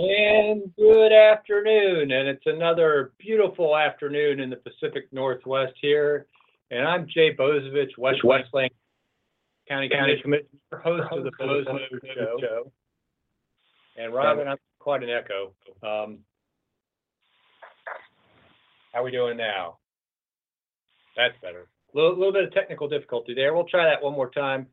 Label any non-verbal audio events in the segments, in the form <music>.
And good afternoon. And it's another beautiful afternoon in the Pacific Northwest here. And I'm Jay Bozievich, West West Lane County County Commissioner, host of the Boze Noze Show. And Robin, I'm quite an echo. Um, how we doing now? That's better. A little, little bit of technical difficulty there. We'll try that one more time.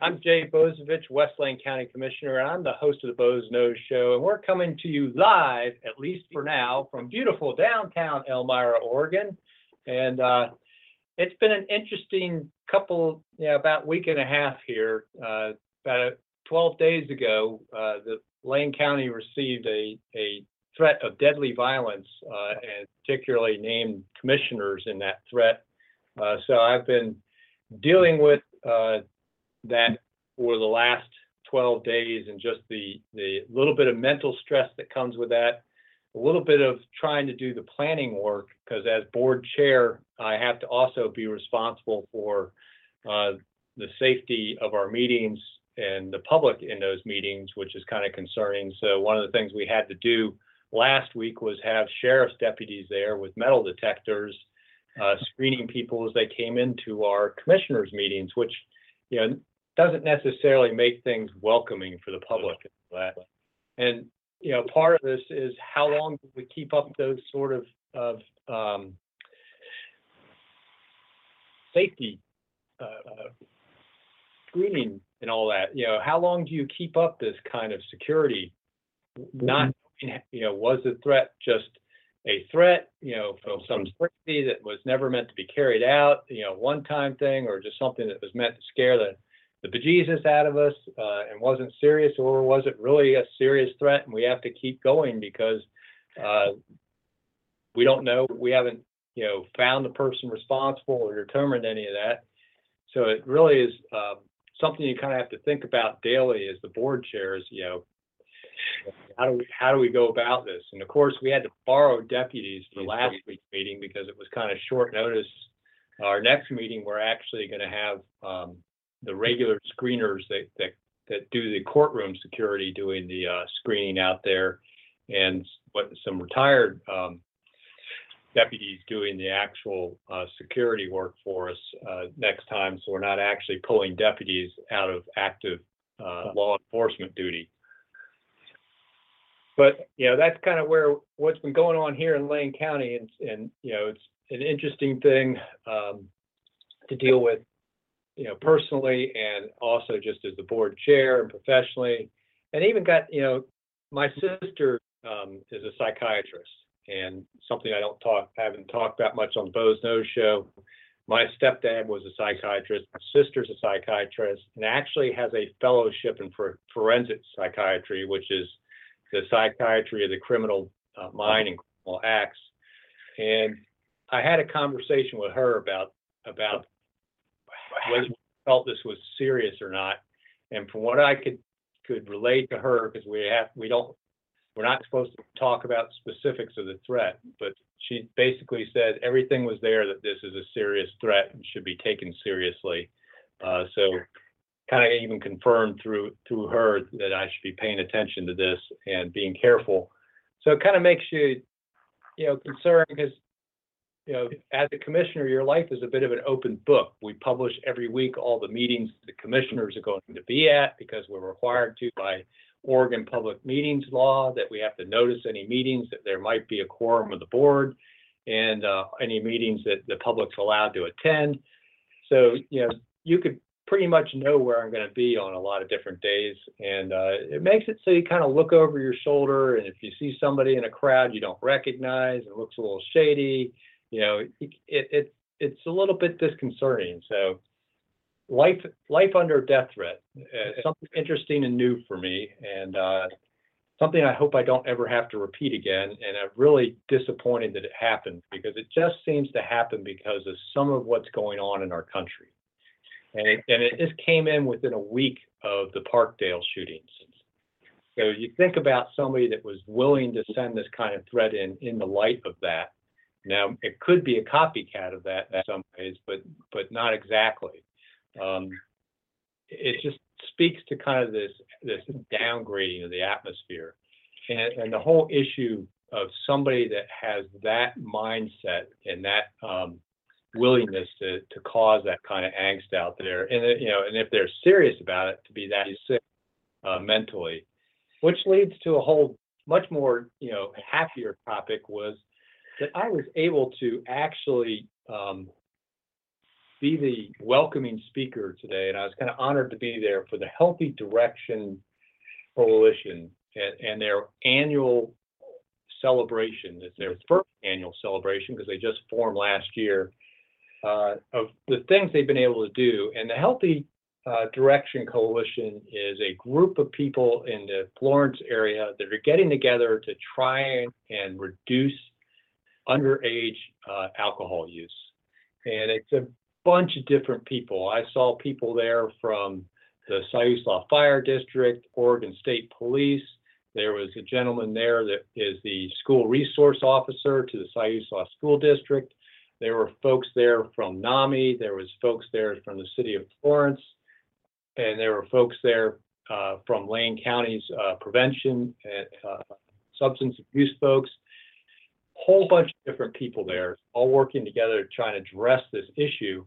I'm Jay Bozievich, West Lane County Commissioner, and I'm the host of the Boze Noze Show. And we're coming to you live, at least for now, from beautiful downtown Elmira, Oregon. And uh, it's been an interesting couple, yeah, about week and a half here. Uh, about 12 days ago, uh, the Lane County received a, a threat of deadly violence, uh, and particularly named commissioners in that threat. Uh, so I've been dealing with uh, that for the last 12 days and just the the little bit of mental stress that comes with that a little bit of trying to do the planning work because as board chair i have to also be responsible for uh, the safety of our meetings and the public in those meetings which is kind of concerning. So one of the things we had to do last week was have sheriff's deputies there with metal detectors uh, screening people as they came into our commissioners meetings which you know doesn't necessarily make things welcoming for the public. And you know, part of this is how long do we keep up those sort of of um, safety uh, uh, screening and all that. You know, how long do you keep up this kind of security? Not you know, was the threat just a threat, you know, from some crazy that was never meant to be carried out, you know, one time thing, or just something that was meant to scare the the bejesus out of us uh, and wasn't serious, or was it really a serious threat and we have to keep going because uh, we don't know, we haven't, you know, found the person responsible or determined any of that. So it really is um, something you kind of have to think about daily as the board chairs, you know, how do we how do we go about this? And of course, we had to borrow deputies for last week's meeting because it was kind of short notice. Our next meeting, we're actually going to have um, the regular screeners that, that, that do the courtroom security doing the uh, screening out there and what some retired um, deputies doing the actual uh, security work for us uh, next time. So we're not actually pulling deputies out of active uh, law enforcement duty. But, you know, that's kind of where what's been going on here in Lane County. And, and you know, it's an interesting thing um, to deal with you know, personally and also just as the board chair and professionally. And even got, you know, my sister um, is a psychiatrist and something I don't talk, haven't talked about much on Boze Noze show. My stepdad was a psychiatrist. My sister's a psychiatrist and actually has a fellowship in for forensic psychiatry, which is the psychiatry of the criminal uh, mind and criminal acts. And I had a conversation with her about about whether we felt this was serious or not. And from what I could could relate to her, because we have we don't we're not supposed to talk about specifics of the threat, but she basically said everything was there that this is a serious threat and should be taken seriously. Uh, so kind of even confirmed through through her that I should be paying attention to this and being careful. So it kind of makes you, you know, concerned because you know, as a commissioner, your life is a bit of an open book. We publish every week all the meetings the commissioners are going to be at because we're required to by Oregon Public Meetings Law that we have to notice any meetings that there might be a quorum of the board and uh, any meetings that the public's allowed to attend. So, you know, you could pretty much know where I'm going to be on a lot of different days, and uh, it makes it so you kind of look over your shoulder, and if you see somebody in a crowd you don't recognize, it looks a little shady, you know, it, it, it it's a little bit disconcerting. So life life under death threat, uh, something interesting and new for me, and uh, something I hope I don't ever have to repeat again. And I'm really disappointed that it happened because it just seems to happen because of some of what's going on in our country. And it, and it just came in within a week of the Parkland shootings. So you think about somebody that was willing to send this kind of threat in in the light of that. Now it could be a copycat of that in some ways, but but not exactly. Um, it just speaks to kind of this this downgrading of the atmosphere, and, and the whole issue of somebody that has that mindset and that um, willingness to to cause that kind of angst out there, and you know, and if they're serious about it, to be that sick uh, mentally, which leads to a whole much more you know happier topic was that I was able to actually um, be the welcoming speaker today, and I was kind of honored to be there for the Healthy Direction Coalition and, and their annual celebration. It's their first annual celebration because they just formed last year uh, of the things they've been able to do. And the Healthy uh, Direction Coalition is a group of people in the Florence area that are getting together to try and, and reduce underage uh, alcohol use. And it's a bunch of different people. I saw people there from the Siuslaw Fire District, Oregon State Police. There was a gentleman there that is the school resource officer to the Siuslaw School District. There were folks there from NAMI. There was folks there from the city of Florence. And there were folks there uh, from Lane County's uh, prevention and uh, substance abuse folks. Whole bunch of different people there, all working together to address this issue.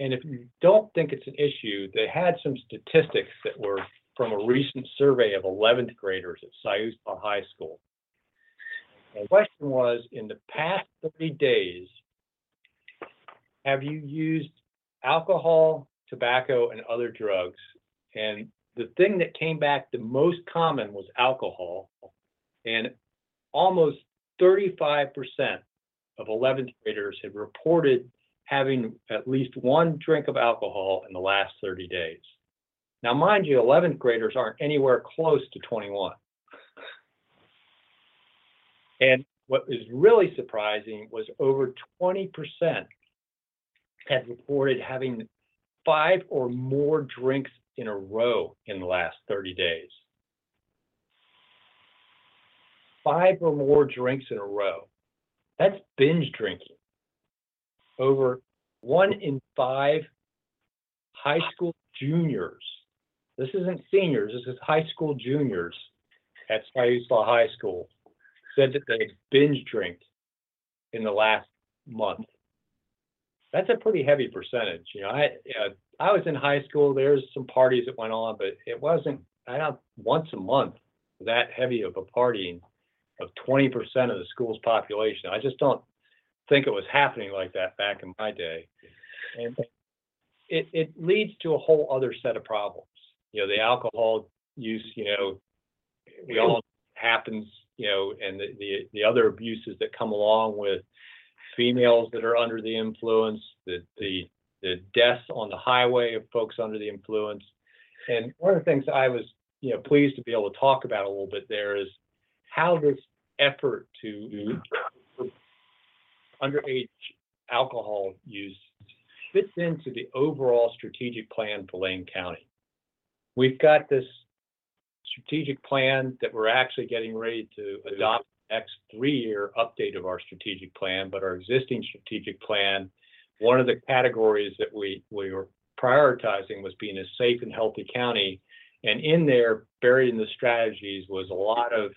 And if you don't think it's an issue, they had some statistics that were from a recent survey of 11th graders at Siuslaw High School. The question was, in the past 30 days, have you used alcohol, tobacco, and other drugs? And the thing that came back the most common was alcohol. And almost 35% of 11th graders had reported having at least one drink of alcohol in the last 30 days. Now, mind you, 11th graders aren't anywhere close to 21. And what is really surprising was over 20% had reported having five or more drinks in a row in the last 30 days. Five or more drinks in a row. That's binge drinking. Over one in five high school juniors, this isn't seniors, this is high school juniors at Siuslaw High School, said that they binge drank in the last month that's a pretty heavy percentage. You know, I uh, I was in high school. There's some parties that went on, but it wasn't. I don't once a month that heavy of a partying of 20% of the school's population. I just don't think it was happening like that back in my day. And it, it leads to a whole other set of problems. You know, the alcohol use, you know, we all happens, you know, and the, the, the other abuses that come along with females that are under the influence, the, the, the deaths on the highway of folks under the influence. And one of the things I was, you know, pleased to be able to talk about a little bit there is how this effort to mm-hmm. underage alcohol use fits into the overall strategic plan for Lane County. We've got this strategic plan that we're actually getting ready to adopt next three-year update of our strategic plan, but our existing strategic plan, one of the categories that we, we were prioritizing was being a safe and healthy county. And in there, buried in the strategies, was a lot of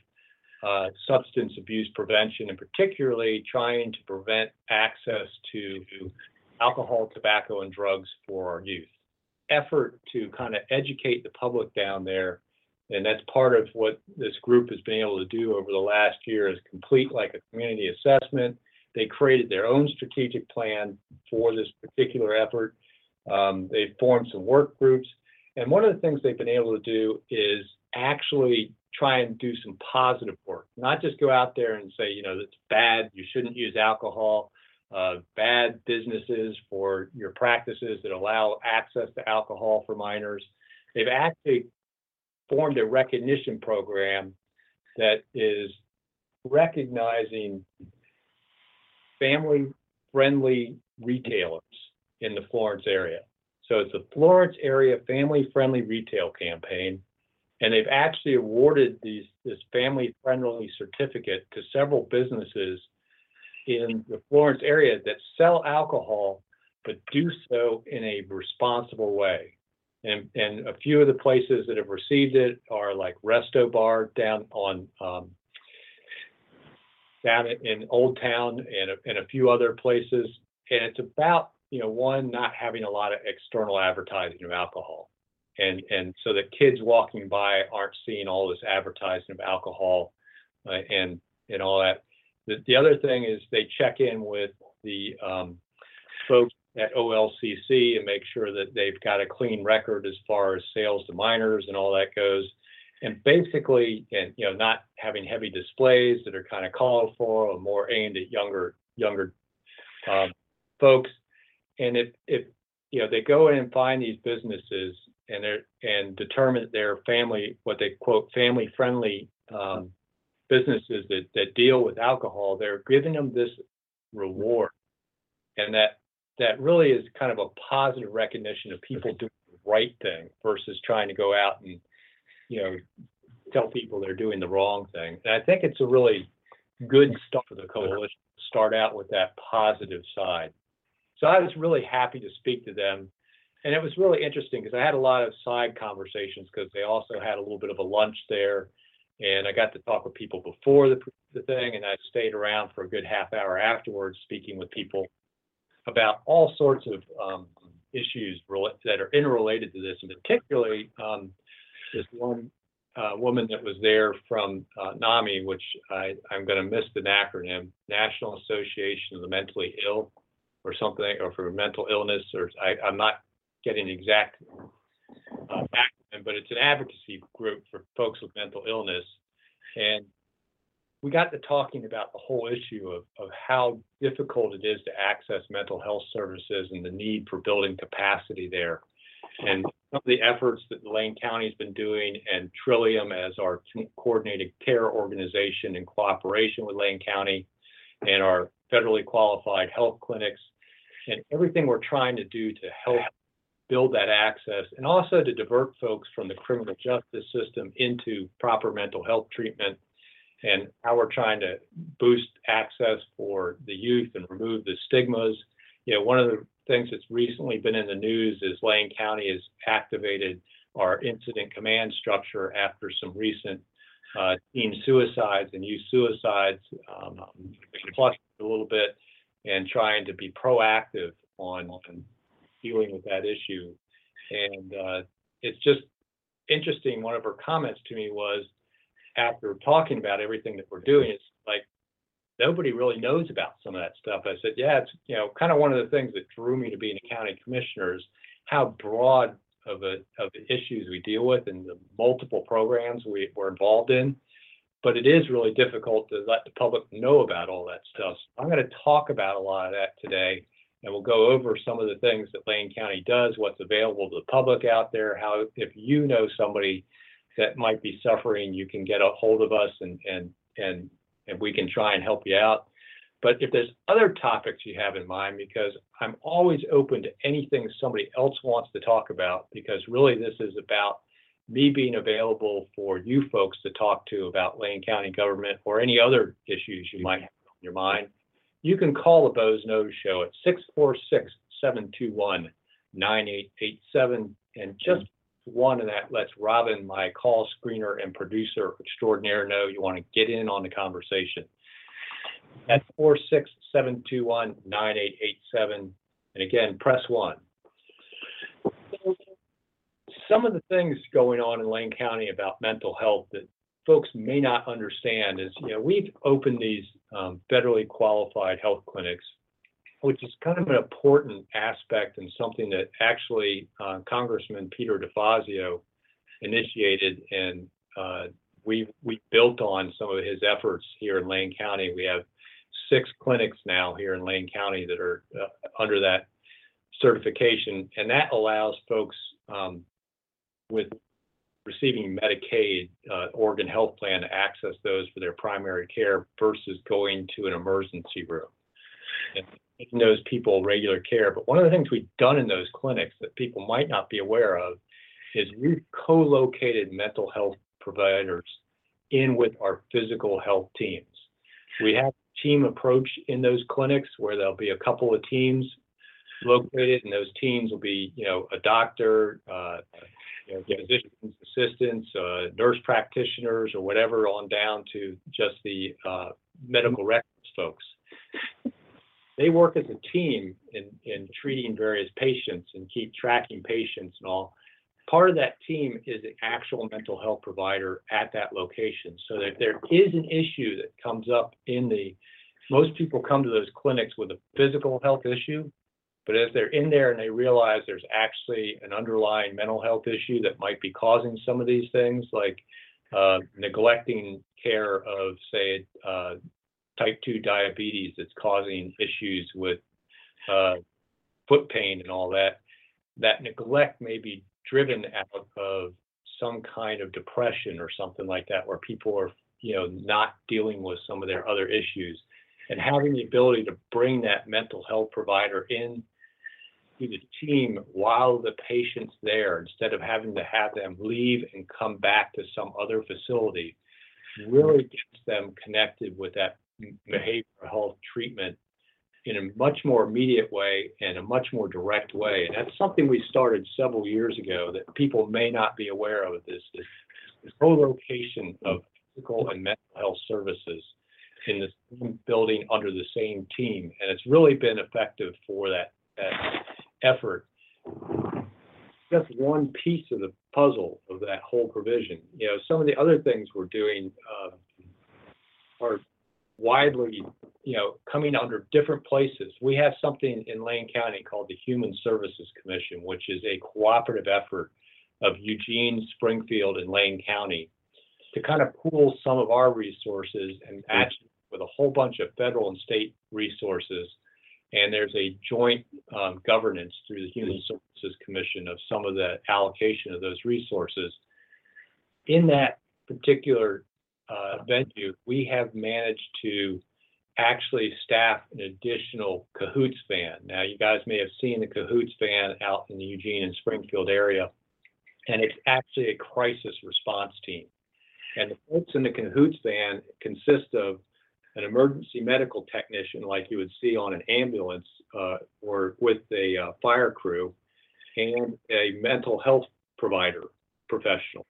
uh, substance abuse prevention, and particularly trying to prevent access to alcohol, tobacco, and drugs for our youth. Effort to kind of educate the public down there and that's part of what this group has been able to do over the last year is complete like a community assessment. They created their own strategic plan for this particular effort. Um, they've formed some work groups. And one of the things they've been able to do is actually try and do some positive work, not just go out there and say, you know, it's bad, you shouldn't use alcohol, uh, bad businesses for your practices that allow access to alcohol for minors. They've actually formed a recognition program that is recognizing family friendly retailers in the Florence area. So it's a Florence area family friendly retail campaign. And they've actually awarded these this family friendly certificate to several businesses in the Florence area that sell alcohol, but do so in a responsible way. And, and a few of the places that have received it are like Resto Bar down on um, down in Old Town and a, and a few other places. And it's about you know one not having a lot of external advertising of alcohol, and and so that kids walking by aren't seeing all this advertising of alcohol uh, and and all that. The, the other thing is they check in with the um, folks at OLCC and make sure that they've got a clean record as far as sales to minors and all that goes. And basically, and you know, not having heavy displays that are kind of colorful or more aimed at younger younger um, folks. And if if you know they go in and find these businesses and and determine they're family what they quote family friendly um, businesses that that deal with alcohol, they're giving them this reward, and that that really is kind of a positive recognition of people doing the right thing versus trying to go out and, you know, tell people they're doing the wrong thing. And I think it's a really good start for the coalition to start out with that positive side. So I was really happy to speak to them. And it was really interesting because I had a lot of side conversations because they also had a little bit of a lunch there. And I got to talk with people before the, the thing, and I stayed around for a good half hour afterwards, speaking with people about all sorts of um, issues that are interrelated to this, and particularly um, this one uh, woman that was there from uh, NAMI, which I, I'm going to miss the acronym, National Association of the Mentally Ill, or something, or for mental illness, or I, I'm not getting exact uh, acronym, but it's an advocacy group for folks with mental illness. And we got to talking about the whole issue of, of how difficult it is to access mental health services and the need for building capacity there. And some of the efforts that Lane County has been doing and Trillium as our coordinated care organization in cooperation with Lane County and our federally qualified health clinics and everything we're trying to do to help build that access and also to divert folks from the criminal justice system into proper mental health treatment and how we're trying to boost access for the youth and remove the stigmas. You know, one of the things that's recently been in the news is Lane County has activated our incident command structure after some recent uh, teen suicides and youth suicides, um, plus a little bit, and trying to be proactive on, on dealing with that issue. And uh, it's just interesting. One of her comments to me was, after talking about everything that we're doing, it's like nobody really knows about some of that stuff. I said, yeah, it's you know kind of one of the things that drew me to being a county commissioner is how broad of a of the issues we deal with and the multiple programs we, we're involved in. But it is really difficult to let the public know about all that stuff. So I'm going to talk about a lot of that today, and we'll go over some of the things that Lane County does, what's available to the public out there, how if you know somebody that might be suffering, you can get a hold of us and and and and we can try and help you out. But if there's other topics you have in mind, because I'm always open to anything somebody else wants to talk about, because really this is about me being available for you folks to talk to about Lane County government or any other issues you might have on your mind. You can call the Boze Noze Show at 646 721 9887 and just one, of that lets Robin, my call screener and producer extraordinaire, know you want to get in on the conversation. At four six seven two one nine eight eight seven, and again, press one. Some of the things going on in Lane County about mental health that folks may not understand is, you know, we've opened these um, federally qualified health clinics which is kind of an important aspect and something that actually uh, Congressman Peter DeFazio initiated, and uh, we we built on some of his efforts here in Lane County. We have six clinics now here in Lane County that are uh, under that certification, and that allows folks um, with receiving Medicaid uh, Oregon Health Plan to access those for their primary care versus going to an emergency room. And giving those people regular care. But one of the things we've done in those clinics that people might not be aware of is we've co-located mental health providers in with our physical health teams. We have a team approach in those clinics where there'll be a couple of teams located, and those teams will be, you know, a doctor, uh, you know, physician's assistants, uh, nurse practitioners, or whatever, on down to just the uh, medical records folks. They work as a team in, in treating various patients and keep tracking patients and all. Part of that team is an actual mental health provider at that location. So that if there is an issue that comes up in the, most people come to those clinics with a physical health issue. But as they're in there and they realize there's actually an underlying mental health issue that might be causing some of these things, like uh, neglecting care of, say, uh, type 2 diabetes that's causing issues with uh, foot pain and all that, that neglect may be driven out of some kind of depression or something like that, where people are, you know, not dealing with some of their other issues. And having the ability to bring that mental health provider in to the team while the patient's there, instead of having to have them leave and come back to some other facility, really gets them connected with that behavioral health treatment in a much more immediate way and a much more direct way. And that's something we started several years ago that people may not be aware of this, this, this co-location of physical and mental health services in the same building under the same team. And it's really been effective for that, that effort. That's one piece of the puzzle of that whole provision. You know, some of the other things we're doing uh, are widely, you know, coming under different places. We have something in Lane County called the Human Services Commission, which is a cooperative effort of Eugene, Springfield, and Lane County to kind of pool some of our resources and match with a whole bunch of federal and state resources. And there's a joint um, governance through the Human Services Commission of some of the allocation of those resources. In that particular uh, venue, we have managed to actually staff an additional cahoots van. Now, you guys may have seen the cahoots van out in the Eugene and Springfield area, and it's actually a crisis response team. And the folks in the cahoots van consist of an emergency medical technician, like you would see on an ambulance uh, or with a uh, fire crew, and a mental health provider professional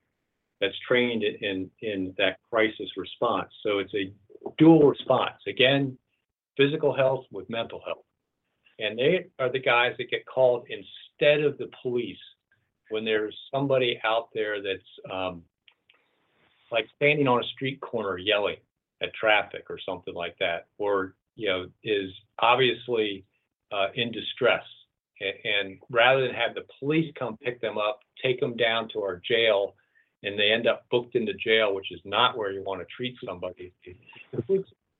that's trained in, in that crisis response. So it's a dual response. Again, physical health with mental health. And they are the guys that get called instead of the police when there's somebody out there that's um, like standing on a street corner yelling at traffic or something like that, or you know is obviously uh, in distress. And, rather than have the police come pick them up, take them down to our jail and they end up booked into jail, which is not where you want to treat somebody.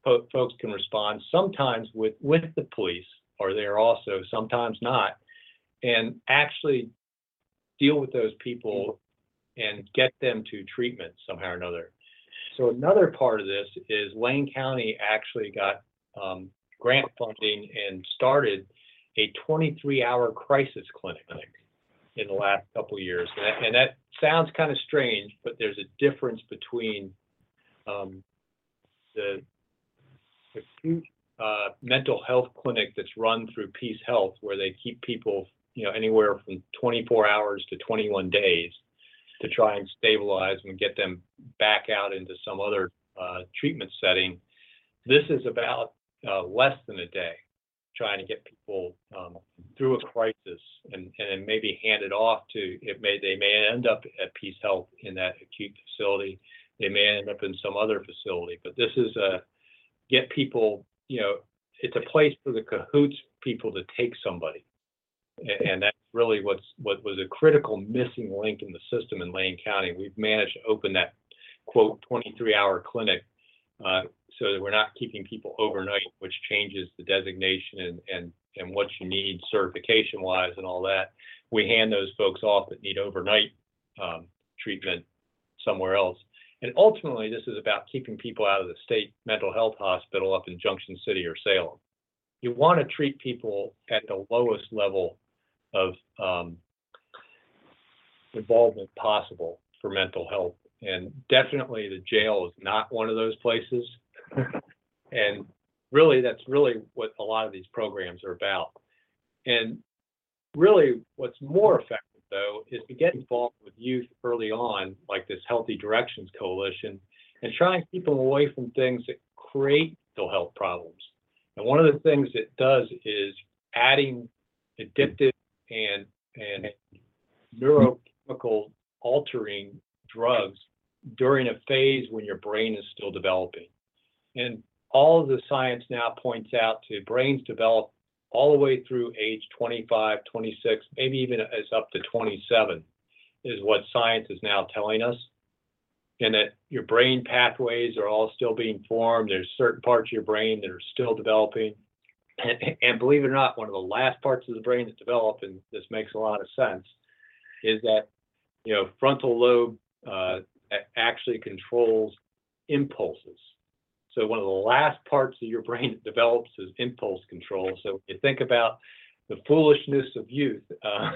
Folks can respond sometimes with with the police, or they're also sometimes not, and actually deal with those people and get them to treatment somehow or another. So another part of this is Lane County actually got um, grant funding and started a 23-hour crisis clinic in the last couple of years. And that, and that sounds kind of strange, but there's a difference between um, the acute uh, mental health clinic that's run through Peace Health, where they keep people, you know, anywhere from 24 hours to 21 days to try and stabilize and get them back out into some other uh, treatment setting. This is about uh, less than a day trying to get people um, through a crisis and, and maybe hand it off to it may they may end up at Peace Health in that acute facility. They may end up in some other facility, but this is a get people, you know, it's a place for the cahoots people to take somebody. And that's really what's, what was a critical missing link in the system in Lane County. We've managed to open that quote, twenty-three hour clinic, uh, so that we're not keeping people overnight, which changes the designation and, and, and what you need certification wise and all that. We hand those folks off that need overnight, um, treatment somewhere else. And ultimately, this is about keeping people out of the state mental health hospital up in Junction City or Salem. You want to treat people at the lowest level of, um, involvement possible for mental health. And definitely the jail is not one of those places. <laughs> And really, that's really what a lot of these programs are about. And really, what's more effective though is to get involved with youth early on, like this Healthy Directions Coalition, and try and keep them away from things that create mental health problems. And one of the things it does is adding addictive and and neurochemical altering drugs during a phase when your brain is still developing. And all of the science now points out to brains develop all the way through age 25, 26, maybe even as up to 27 is what science is now telling us. And that your brain pathways are all still being formed. There's certain parts of your brain that are still developing. And, <laughs> and believe it or not, one of the last parts of the brain that develop, and this makes a lot of sense, is that you know frontal lobe uh, actually controls impulses. So one of the last parts of your brain that develops is impulse control. So you think about the foolishness of youth, uh,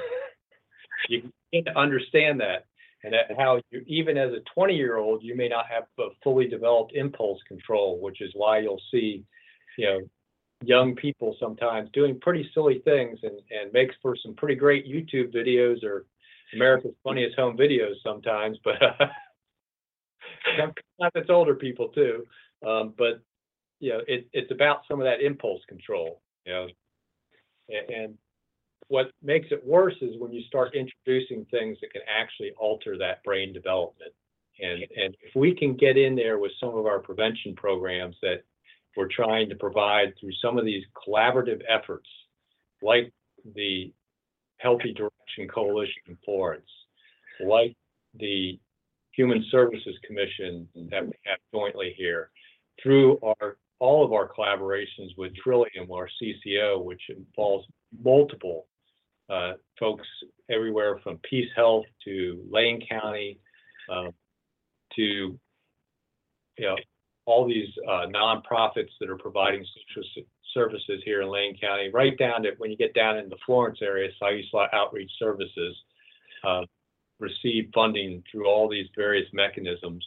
<laughs> you need to understand that and how you, even as a 20 year old, you may not have a fully developed impulse control, which is why you'll see, you know, young people sometimes doing pretty silly things and, and makes for some pretty great YouTube videos or America's funniest home videos sometimes, but <laughs> sometimes it's older people too. Um, but you know, it, it's about some of that impulse control, you know. A- And, what makes it worse is when you start introducing things that can actually alter that brain development. And, and if we can get in there with some of our prevention programs that we're trying to provide through some of these collaborative efforts, like the Healthy Direction Coalition in Florence, like the Human Services Commission that we have jointly here, through our, all of our collaborations with Trillium, our CCO, which involves multiple uh, folks everywhere from Peace Health to Lane County, um, to, you know, all these uh, nonprofits that are providing services here in Lane County, right down to, when you get down in the Florence area, Siuslaw Outreach Services, uh, receive funding through all these various mechanisms.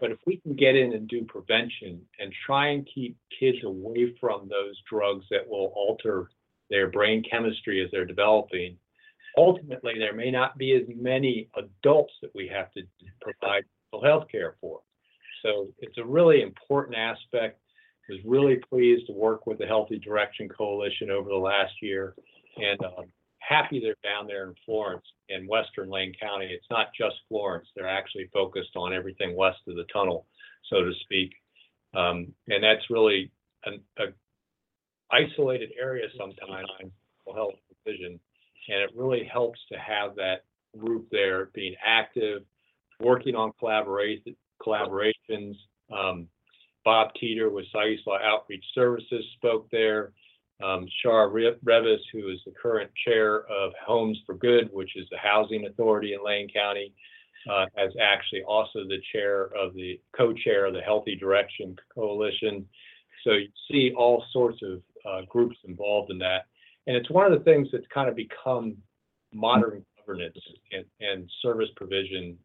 But if we can get in and do prevention and try and keep kids away from those drugs that will alter their brain chemistry as they're developing, ultimately, there may not be as many adults that we have to provide mental health care for. So it's a really important aspect. Was really pleased to work with the Healthy Direction Coalition over the last year and um, happy they're down there in Florence in Western Lane County. It's not just Florence. They're actually focused on everything west of the tunnel, so to speak. Um, and that's really an isolated area sometimes, mental health division. And it really helps to have that group there being active, working on collaboration, collaborations. Um, Bob Teeter with Siuslaw Outreach Services spoke there. Um, Shar Re- Revis, who is the current chair of Homes for Good, which is the housing authority in Lane County, uh, as actually also the chair of the co-chair of the Healthy Direction Coalition. So you see all sorts of uh, groups involved in that. And it's one of the things that's kind of become modern governance and, and service provision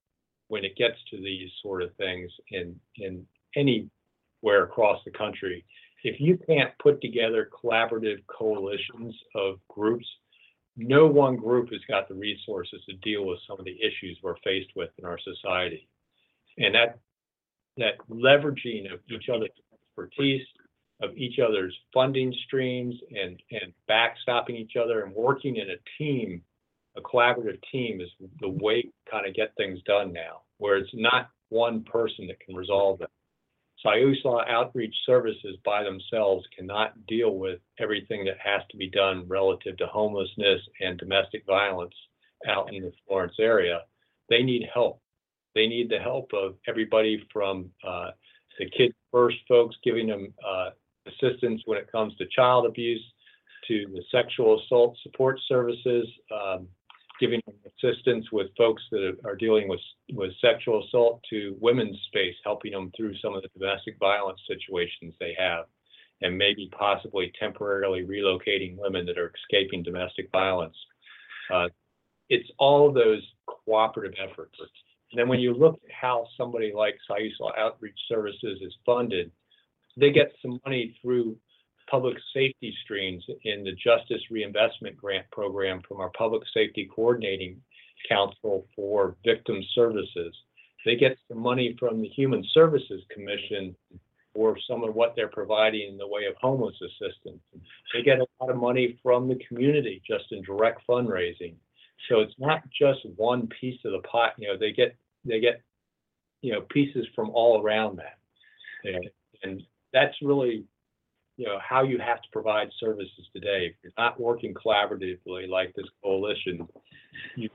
when it gets to these sort of things in, in anywhere across the country. If you can't put together collaborative coalitions of groups, no one group has got the resources to deal with some of the issues we're faced with in our society. And that that leveraging of each other's expertise, of each other's funding streams and and backstopping each other and working in a team, a collaborative team is the way to kind of get things done now, where it's not one person that can resolve them. saw Outreach Services by themselves cannot deal with everything that has to be done relative to homelessness and domestic violence out in the Florence area. They need help. They need the help of everybody from uh, the Kids First folks giving them uh, assistance when it comes to child abuse to the sexual assault support services, um, giving assistance with folks that are dealing with, with sexual assault to women's space, helping them through some of the domestic violence situations they have, and maybe possibly temporarily relocating women that are escaping domestic violence. Uh, it's all those cooperative efforts. And then when you look at how somebody like Siuslaw Outreach Services is funded, they get some money through public safety streams in the Justice Reinvestment Grant Program from our Public Safety Coordinating Council for Victim Services. They get some money from the Human Services Commission for some of what they're providing in the way of homeless assistance. They get a lot of money from the community just in direct fundraising. So it's not just one piece of the pot. You know, they get they get you know pieces from all around that, and, and that's really you know how you have to provide services today. If you're not working collaboratively like this coalition, you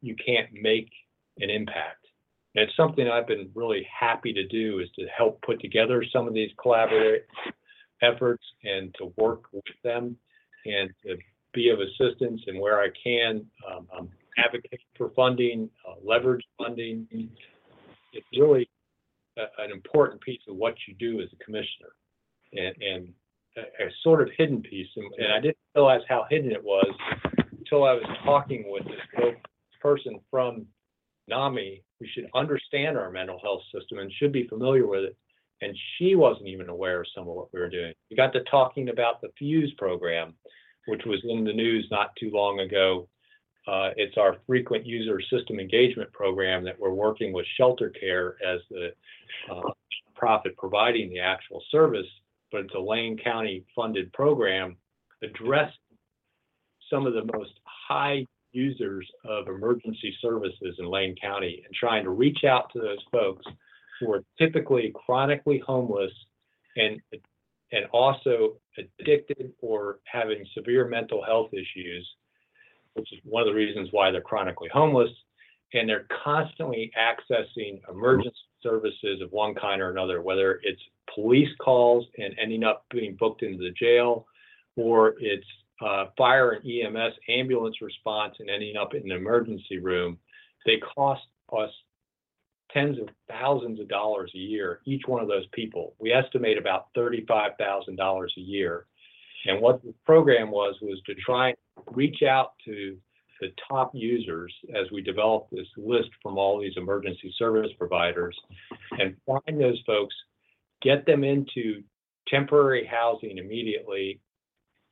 you can't make an impact. And it's something I've been really happy to do is to help put together some of these collaborative efforts and to work with them and to be of assistance and where I can um, advocate for funding, uh, leverage funding. It's really a, an important piece of what you do as a commissioner. And, and a, sort of hidden piece, and, and I didn't realize how hidden it was until I was talking with this person from NAMI who should understand our mental health system and should be familiar with it. And she wasn't even aware of some of what we were doing. We got to talking about the FUSE program, which was in the news not too long ago. Uh, it's our frequent user system engagement program that we're working with Shelter Care as the uh, profit providing the actual service but it's a Lane County funded program, address some of the most high users of emergency services in Lane County and trying to reach out to those folks who are typically chronically homeless and and also addicted or having severe mental health issues, which is one of the reasons why they're chronically homeless. And they're constantly accessing emergency services of one kind or another, whether it's police calls and ending up being booked into the jail, or it's uh, fire and EMS ambulance response and ending up in an emergency room, they cost us tens of thousands of dollars a year, each one of those people. We estimate about $35,000 a year. And what the program was, was to try and reach out to the top users as we develop this list from all these emergency service providers and find those folks get them into temporary housing immediately,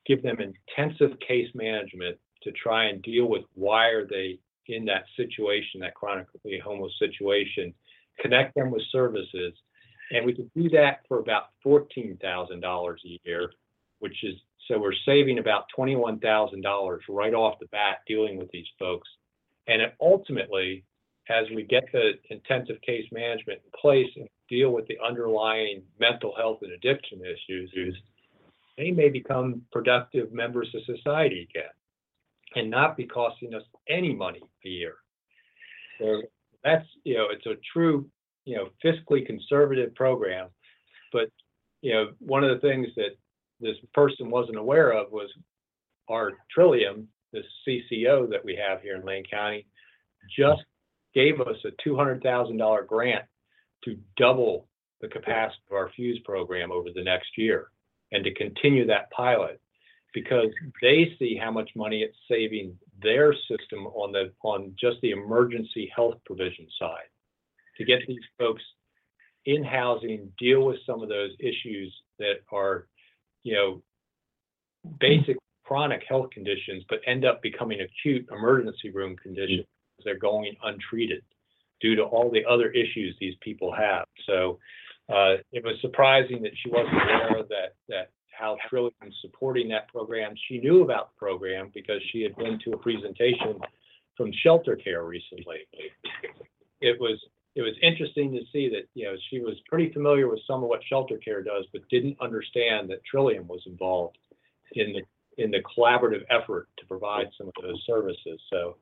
give them intensive case management to try and deal with why are they in that situation, that chronically homeless situation, connect them with services. And we could do that for about $14,000 a year, which is so we're saving about $21,000 right off the bat dealing with these folks. And ultimately, as we get the intensive case management in place and deal with the underlying mental health and addiction issues, they may become productive members of society again and not be costing us any money a year. So that's, you know, it's a true, you know, fiscally conservative program. But, you know, one of the things that this person wasn't aware of was our Trillium, this CCO that we have here in Lane County, just gave us a $200,000 grant to double the capacity of our FUSE program over the next year and to continue that pilot because they see how much money it's saving their system on the on just the emergency health provision side. To get these folks in housing deal with some of those issues that are you know basic chronic health conditions but end up becoming acute emergency room conditions they're going untreated due to all the other issues these people have. So uh, it was surprising that she wasn't aware that that how Trillium supporting that program. She knew about the program because she had been to a presentation from Shelter Care recently. It was it was interesting to see that, you know, she was pretty familiar with some of what shelter care does, but didn't understand that Trillium was involved in the in the collaborative effort to provide some of those services. So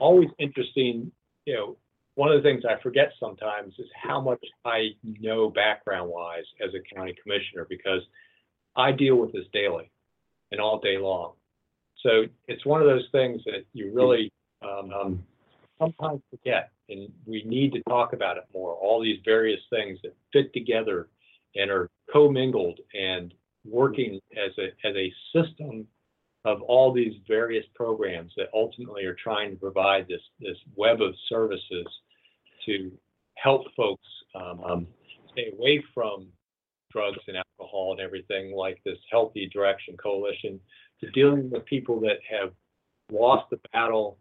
always interesting, you know, one of the things I forget sometimes is how much I know background wise as a county commissioner because I deal with this daily and all day long. So it's one of those things that you really um, sometimes forget, and we need to talk about it more. All these various things that fit together and are commingled and working as a as a system of all these various programs that ultimately are trying to provide this this web of services to help folks um, um, stay away from drugs and alcohol and everything like this healthy direction coalition to dealing with people that have lost the battle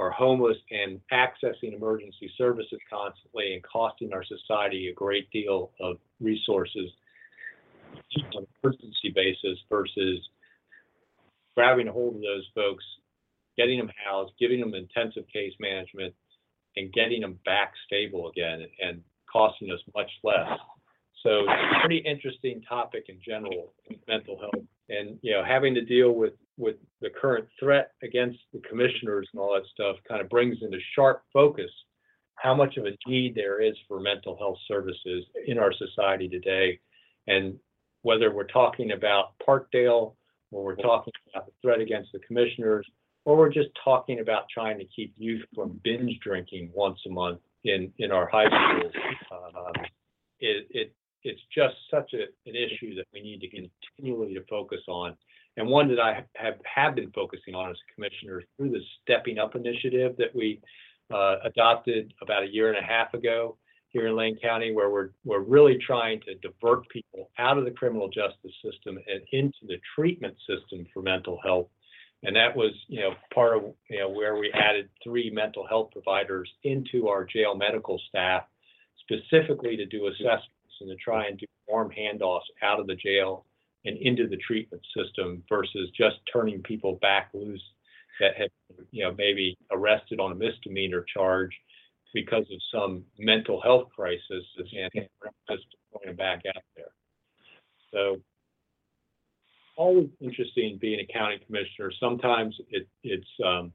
are homeless and accessing emergency services constantly and costing our society a great deal of resources on an emergency basis versus grabbing a hold of those folks, getting them housed, giving them intensive case management, and getting them back stable again and costing us much less. So it's a pretty interesting topic in general, mental health, and you know having to deal with with the current threat against the commissioners and all that stuff kind of brings into sharp focus how much of a need there is for mental health services in our society today, and whether we're talking about Parkland or we're talking about the threat against the commissioners, or we're just talking about trying to keep youth from binge drinking once a month in, in our high schools. Um, it, it, it's just such a, an issue that we need to continually to focus on. And one that I have, have been focusing on as a commissioner through the Stepping Up initiative that we uh, adopted about a year and a half ago here in Lane County, where we're we're really trying to divert people out of the criminal justice system and into the treatment system for mental health. And that was, you know, part of you know where we added three mental health providers into our jail medical staff, specifically to do assessments and to try and do warm handoffs out of the jail and into the treatment system versus just turning people back loose that had, you know, maybe arrested on a misdemeanor charge because of some mental health crisis and just going back out there. So always interesting being a county commissioner. Sometimes it, it's um,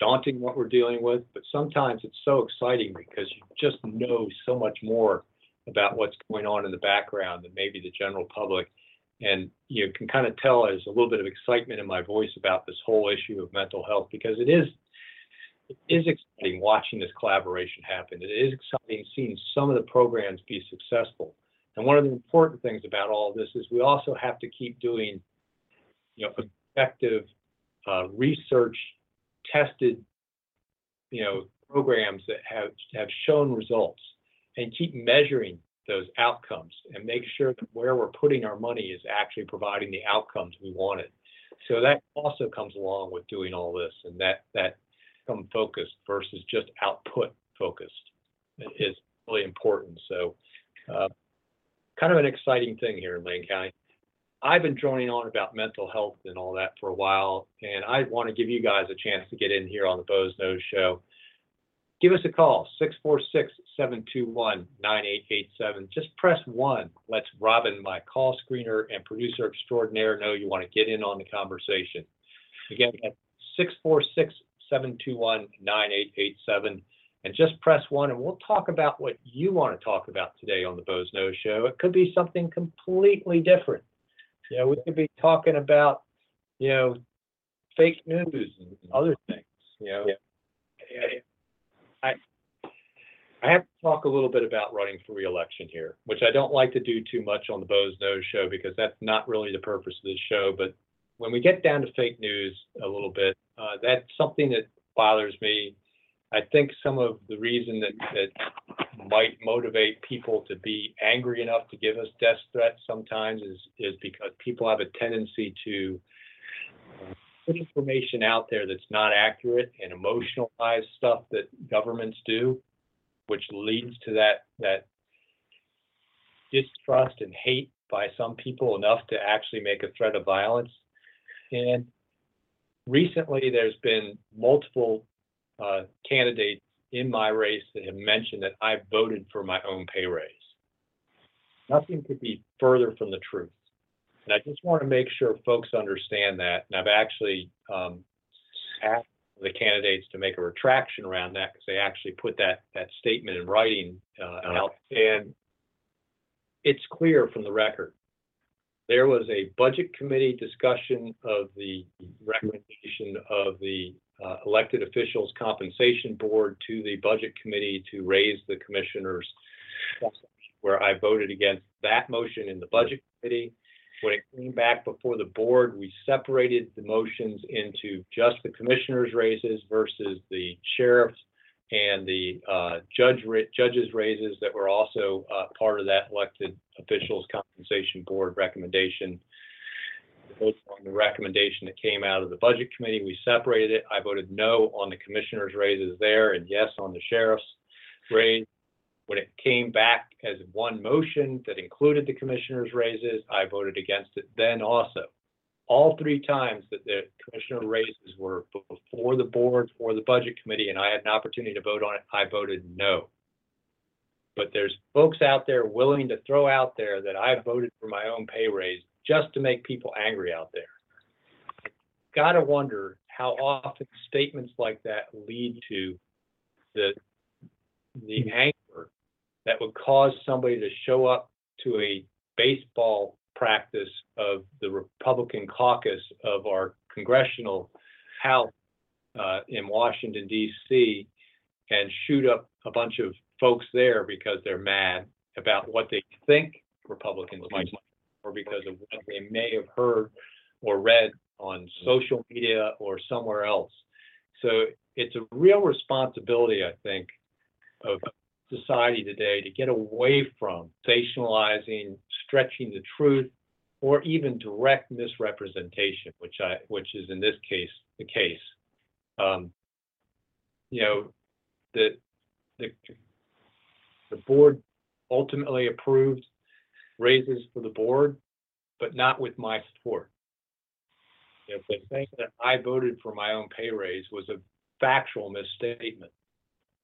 daunting what we're dealing with, but sometimes it's so exciting because you just know so much more about what's going on in the background than maybe the general public. And you can kind of tell there's a little bit of excitement in my voice about this whole issue of mental health because it is it is exciting watching this collaboration happen. It is exciting seeing some of the programs be successful. And one of the important things about all of this is we also have to keep doing, you know, effective uh, research tested, you know, programs that have have shown results and keep measuring those outcomes and make sure that where we're putting our money is actually providing the outcomes we wanted. So that also comes along with doing all this and that that outcome focused versus just output focused is really important. So, uh, kind of an exciting thing here in Lane County. I've been droning on about mental health and all that for a while, and I want to give you guys a chance to get in here on the Boze Noze Show. Give us a call, 646 721 9887. Just press one. Let's Robin, my call screener and producer extraordinaire, know you want to get in on the conversation. Again, at 646 721 9887 and just press one and we'll talk about what you want to talk about today on the Boze Noze Show. It could be something completely different. You know, we could be talking about, you know, fake news and other things. You know, yeah. I I have to talk a little bit about running for reelection here, which I don't like to do too much on the Boze Noze Show because that's not really the purpose of this show. But when we get down to fake news a little bit, uh, that's something that bothers me. I think some of the reason that, that might motivate people to be angry enough to give us death threats sometimes is, is because people have a tendency to put information out there that's not accurate and emotionalize stuff that governments do, which leads to that that distrust and hate by some people enough to actually make a threat of violence. And recently, there's been multiple uh, candidates in my race that have mentioned that I voted for my own pay raise. Nothing could be further from the truth. And I just want to make sure folks understand that. And I've actually um, asked the candidates to make a retraction around that because they actually put that that statement in writing uh, out. And it's clear from the record. There was a budget committee discussion of the recommendation of the uh, elected officials compensation board to the budget committee to raise the commissioners where I voted against that motion in the budget committee. When it came back before the board, we separated the motions into just the commissioners' raises versus the sheriff's and the uh, judge judges' raises that were also uh, part of that elected officials compensation board recommendation. Both On the recommendation that came out of the budget committee, we separated it. I voted no on the commissioners' raises there and yes on the sheriff's raise. When it came back as one motion that included the commissioners' raises, I voted against it then also. All three times that the commissioner raises were before the board or the budget committee, and I had an opportunity to vote on it, I voted no. But there's folks out there willing to throw out there that I voted for my own pay raise just to make people angry out there. Gotta wonder how often statements like that lead to the the hmm. anger that would cause somebody to show up to a baseball practice of the Republican caucus of our congressional house uh, in Washington, D.C., and shoot up a bunch of folks there because they're mad about what they think Republicans might, or because of what they may have heard or read on social media or somewhere else. So it's a real responsibility, I think, of society today to get away from sensationalizing, stretching the truth, or even direct misrepresentation, which I which is in this case the case. Um, you know, the the the board ultimately approved raises for the board, but not with my support. Know, the thing that I voted for my own pay raise was a factual misstatement.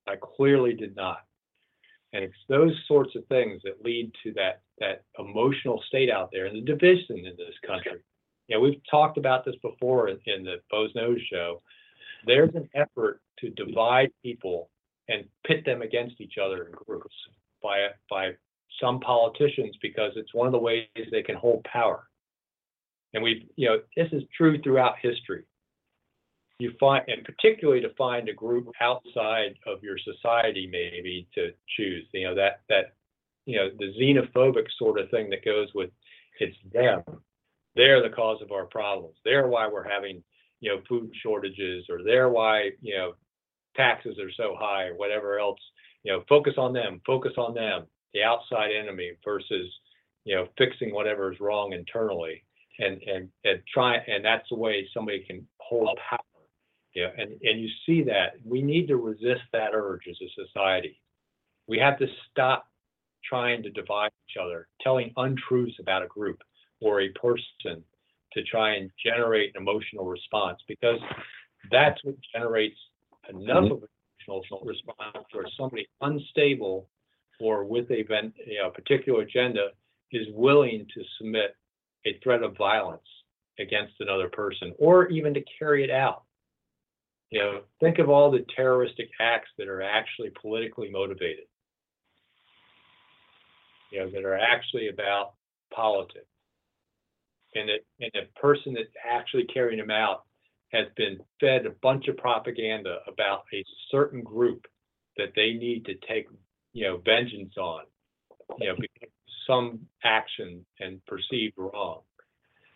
I clearly did not. And it's those sorts of things that lead to that that emotional state out there and the division in this country. Yeah, we've talked about this before in, in the Boze Noze show. There's an effort to divide people and pit them against each other in groups by by some politicians because it's one of the ways they can hold power. And we've, you know, this is true throughout history you find, and particularly to find a group outside of your society, maybe to choose, you know, that, that, you know, the xenophobic sort of thing that goes with it's them. They're the cause of our problems. They're why we're having, you know, food shortages or they're why, you know, taxes are so high or whatever else. You know, focus on them, focus on them, the outside enemy versus, you know, fixing whatever is wrong internally. And, and, and try, and that's the way somebody can hold power yeah, and, and you see that. We need to resist that urge as a society. We have to stop trying to divide each other, telling untruths about a group or a person to try and generate an emotional response because that's what generates enough mm-hmm. of an emotional response where somebody unstable or with a you know, particular agenda is willing to submit a threat of violence against another person or even to carry it out. You know, think of all the terroristic acts that are actually politically motivated. You know, that are actually about politics. And that and the person that's actually carrying them out has been fed a bunch of propaganda about a certain group that they need to take, you know, vengeance on, you know, because some action and perceived wrong.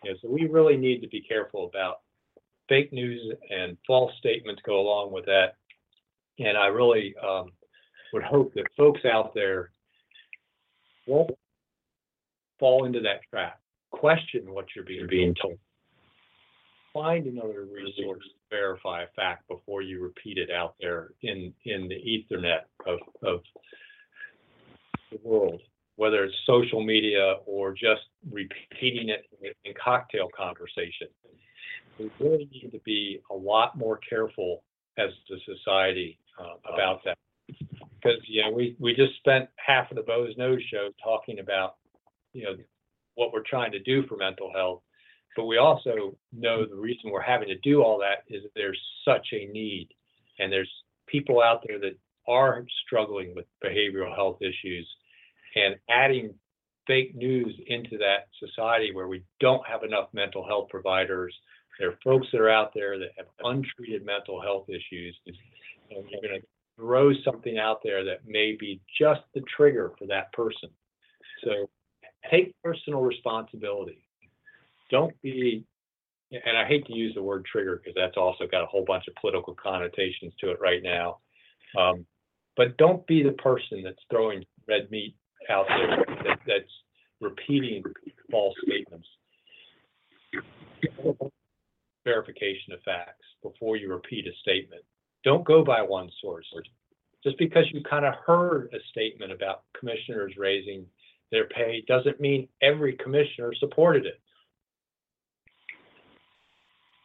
You know, so we really need to be careful about fake news and false statements go along with that. And I really um, would hope that folks out there won't fall into that trap. Question what you're being, being told. Find another resource to verify a fact before you repeat it out there in, in the ethernet of, of the world, whether it's social media or just repeating it in cocktail conversation we really need to be a lot more careful as a society uh, about that. because, you know, we, we just spent half of the Boze Noze Show talking about, you know, what we're trying to do for mental health. But we also know the reason we're having to do all that is that there's such a need. And there's people out there that are struggling with behavioral health issues and adding fake news into that society where we don't have enough mental health providers. There are folks that are out there that have untreated mental health issues. And you're going to throw something out there that may be just the trigger for that person. So take personal responsibility. Don't be, and I hate to use the word trigger because that's also got a whole bunch of political connotations to it right now. Um, but don't be the person that's throwing red meat out there that, that's repeating false statements. Verification of facts before you repeat a statement. Don't go by one source. Just because you kind of heard a statement about commissioners raising their pay doesn't mean every commissioner supported it.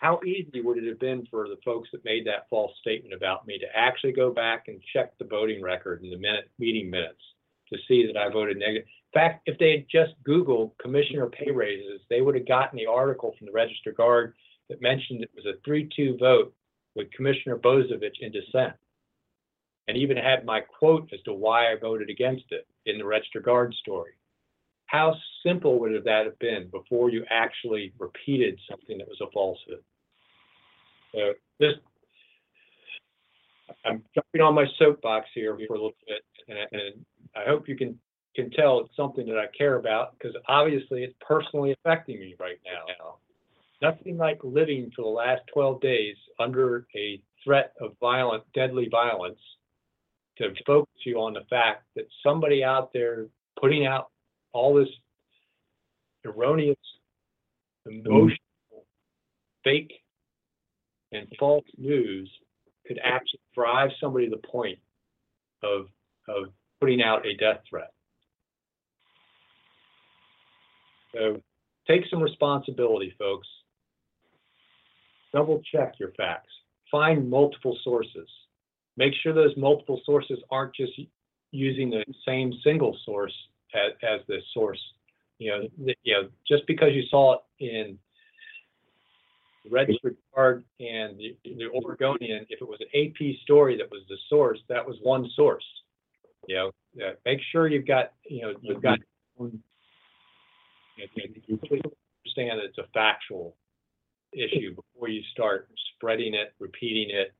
How easy would it have been for the folks that made that false statement about me to actually go back and check the voting record in the minute meeting minutes to see that I voted negative? In fact, if they had just Googled commissioner pay raises, they would have gotten the article from the Register Guard that mentioned it was a 3-2 vote with Commissioner Bozievich in dissent. And even had my quote as to why I voted against it in the Register Guard story. How simple would that have been before you actually repeated something that was a falsehood? So this, I'm jumping on my soapbox here for a little bit, and, and I hope you can can tell it's something that I care about because obviously it's personally affecting me right now. Nothing like living for the last 12 days under a threat of violent, deadly violence to focus you on the fact that somebody out there putting out all this erroneous, emotional, fake, and false news could actually drive somebody to the point of of putting out a death threat. So take some responsibility, folks. Double check your facts. Find multiple sources. Make sure those multiple sources aren't just using the same single source as, as the source. You know, the, you know, just because you saw it in the Register Guard and the, the Oregonian, if it was an AP story that was the source, that was one source. You know, uh, make sure you've got, you know, you've got, you, you understand that it's a factual issue before you start spreading it, repeating it,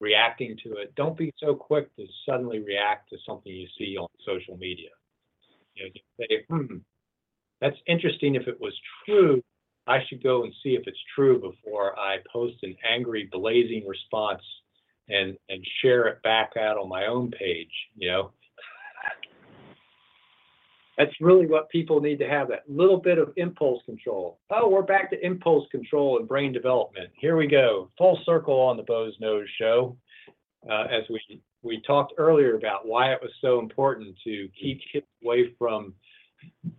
reacting to it. Don't be so quick to suddenly react to something you see on social media. You know, say, hmm, that's interesting. If it was true, I should go and see if it's true before I post an angry, blazing response and and share it back out on my own page. You know, that's really what people need to have that little bit of impulse control. Oh, we're back to impulse control and brain development. Here we go, full circle on the Boze Noze show. Uh, as we we talked earlier about why it was so important to keep kids away from